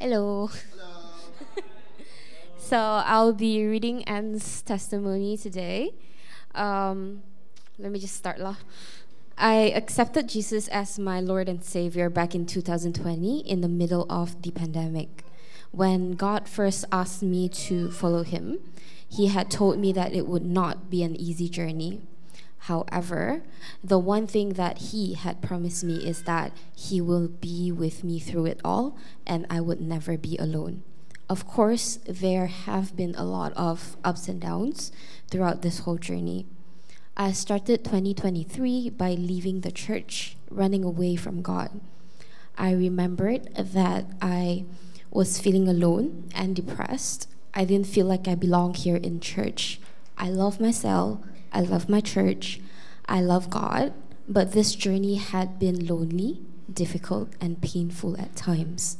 Hello. so I'll be reading Anne's testimony today. Um, let me just start lah. I accepted Jesus as my Lord and Savior back in 2020 in the middle of the pandemic. When God first asked me to follow Him, He had told me that it would not be an easy journey. However, the one thing that he had promised me is that he will be with me through it all and I would never be alone. Of course, there have been a lot of ups and downs throughout this whole journey. I started 2023 by leaving the church, running away from God. I remembered that I was feeling alone and depressed. I didn't feel like I belonged here in church. I love myself I love my church, I love God, but this journey had been lonely, difficult, and painful at times.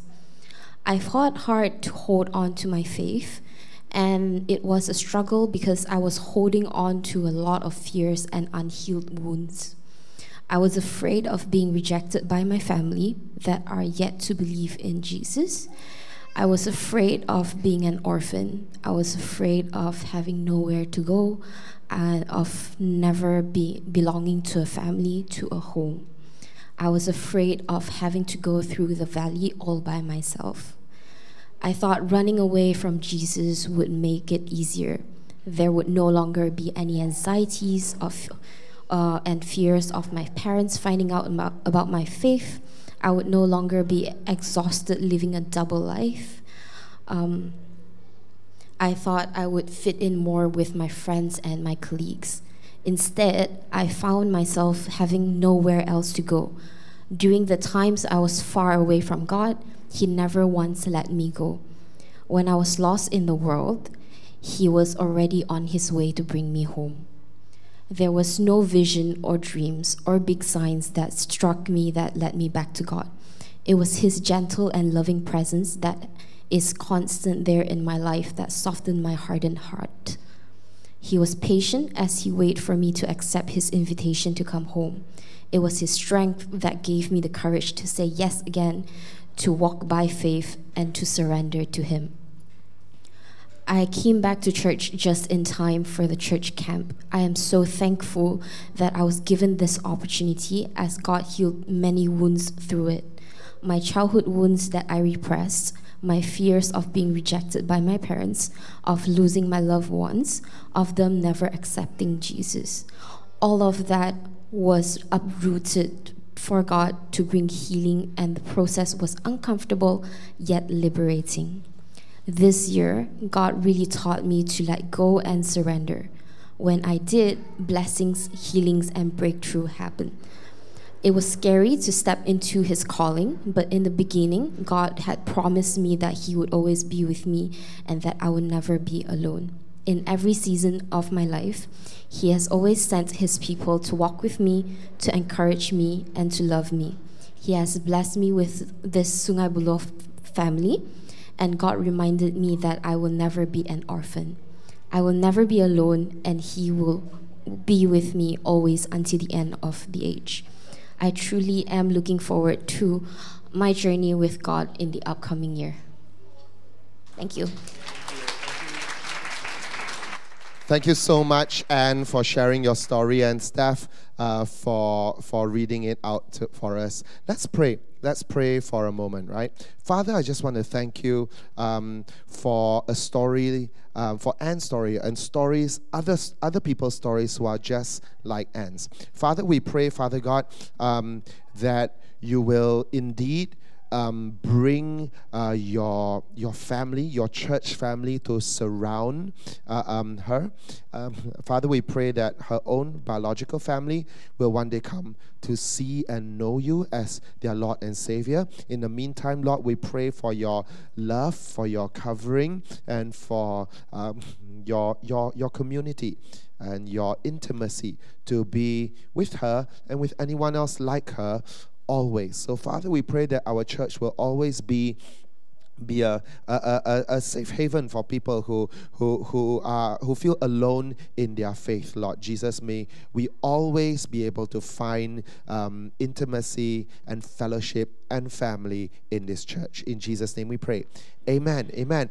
I fought hard to hold on to my faith, and it was a struggle because I was holding on to a lot of fears and unhealed wounds. I was afraid of being rejected by my family that are yet to believe in Jesus. I was afraid of being an orphan. I was afraid of having nowhere to go and of never be belonging to a family, to a home. I was afraid of having to go through the valley all by myself. I thought running away from Jesus would make it easier. There would no longer be any anxieties of, uh, and fears of my parents finding out about, about my faith. I would no longer be exhausted living a double life. Um, I thought I would fit in more with my friends and my colleagues. Instead, I found myself having nowhere else to go. During the times I was far away from God, He never once let me go. When I was lost in the world, He was already on His way to bring me home. There was no vision or dreams or big signs that struck me that led me back to God. It was His gentle and loving presence that is constant there in my life that softened my hardened heart. He was patient as he waited for me to accept his invitation to come home. It was his strength that gave me the courage to say yes again, to walk by faith, and to surrender to him. I came back to church just in time for the church camp. I am so thankful that I was given this opportunity as God healed many wounds through it. My childhood wounds that I repressed, my fears of being rejected by my parents, of losing my loved ones, of them never accepting Jesus. All of that was uprooted for God to bring healing, and the process was uncomfortable yet liberating. This year, God really taught me to let go and surrender. When I did, blessings, healings, and breakthrough happened. It was scary to step into his calling, but in the beginning, God had promised me that he would always be with me and that I would never be alone. In every season of my life, he has always sent his people to walk with me, to encourage me, and to love me. He has blessed me with this Sungai Buloh family, and God reminded me that I will never be an orphan. I will never be alone, and He will be with me always until the end of the age. I truly am looking forward to my journey with God in the upcoming year. Thank you. Thank you so much, Anne, for sharing your story and Steph uh, for, for reading it out to, for us. Let's pray. Let's pray for a moment, right? Father, I just want to thank you um, for a story, um, for Anne's story and stories, other, other people's stories who are just like Anne's. Father, we pray, Father God, um, that you will indeed um, bring uh, your your family, your church family, to surround uh, um, her. Um, Father, we pray that her own biological family will one day come to see and know you as their Lord and Savior. In the meantime, Lord, we pray for your love, for your covering, and for um, your your your community and your intimacy to be with her and with anyone else like her always. So, Father, we pray that our church will always be be a, a, a, a safe haven for people who, who, who, are, who feel alone in their faith, Lord Jesus. May we always be able to find um, intimacy and fellowship and family in this church. In Jesus' name we pray. Amen. Amen.